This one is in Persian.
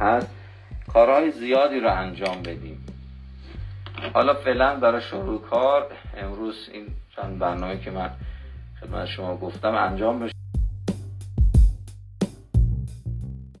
هست کارهای زیادی رو انجام بدیم. حالا فعلا برای شروع کار امروز این چند برنامه که من خدمت شما گفتم انجام بشه.